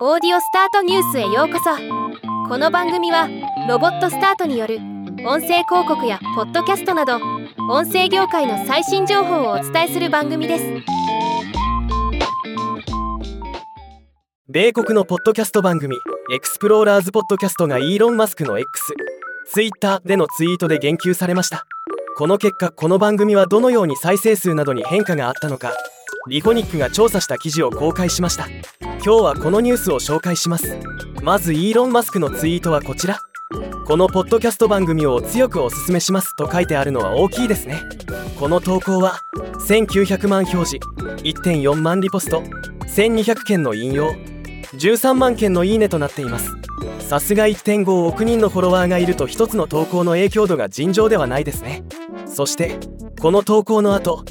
オーディオスタートニュースへようこそ。この番組はロボットスタートによる音声広告やポッドキャストなど音声業界の最新情報をお伝えする番組です。米国のポッドキャスト番組エクスプローラーズポッドキャストがイーロン・マスクの X ツイッターでのツイートで言及されました。この結果この番組はどのように再生数などに変化があったのかリフォニックが調査した記事を公開しました。今日はこのニュースを紹介します。まずイーロン・マスクのツイートはこちら。このポッドキャスト番組を強くおすすめしますと書いてあるのは大きいですね。この投稿は1900万表示1.4万リポスト1200件の引用13万件のいいねとなっています。さすが1.5億人のフォロワーがいると一つの投稿の影響度が尋常ではないですね。そしてこの投稿の後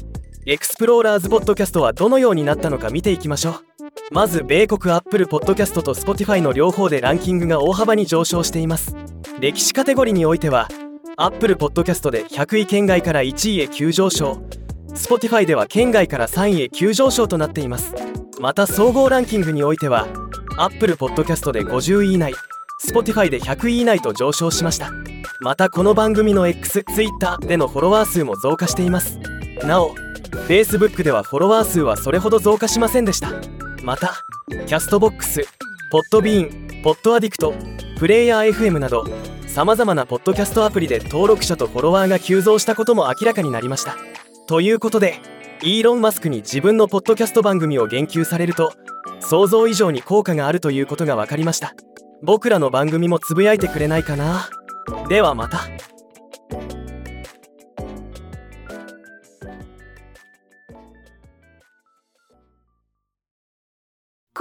Explorers Podcast はどのようになったのか見ていきましょう。まず米国アップルポッドキャストと Spotify の両方でランキングが大幅に上昇しています。歴史カテゴリーにおいてはアップルポッドキャストで100位圏外から1位へ急上昇。Spotify では圏外から3位へ急上昇となっています。また総合ランキングにおいてはアップルポッドキャストで50位以内。Spotify で100位以内と上昇しました。またこの番組の X、Twitter でのフォロワー数も増加しています。なお Facebook ではフォロワー数はそれほど増加しませんでした。またキャストボックスポッドビーンポッドアディクトプレイヤー FM などさまざまなポッドキャストアプリで登録者とフォロワーが急増したことも明らかになりました。ということでイーロン・マスクに自分のポッドキャスト番組を言及されると想像以上に効果があるということが分かりました。僕らの番組もつぶやいてくれないかな。ではまた。